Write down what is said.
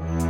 you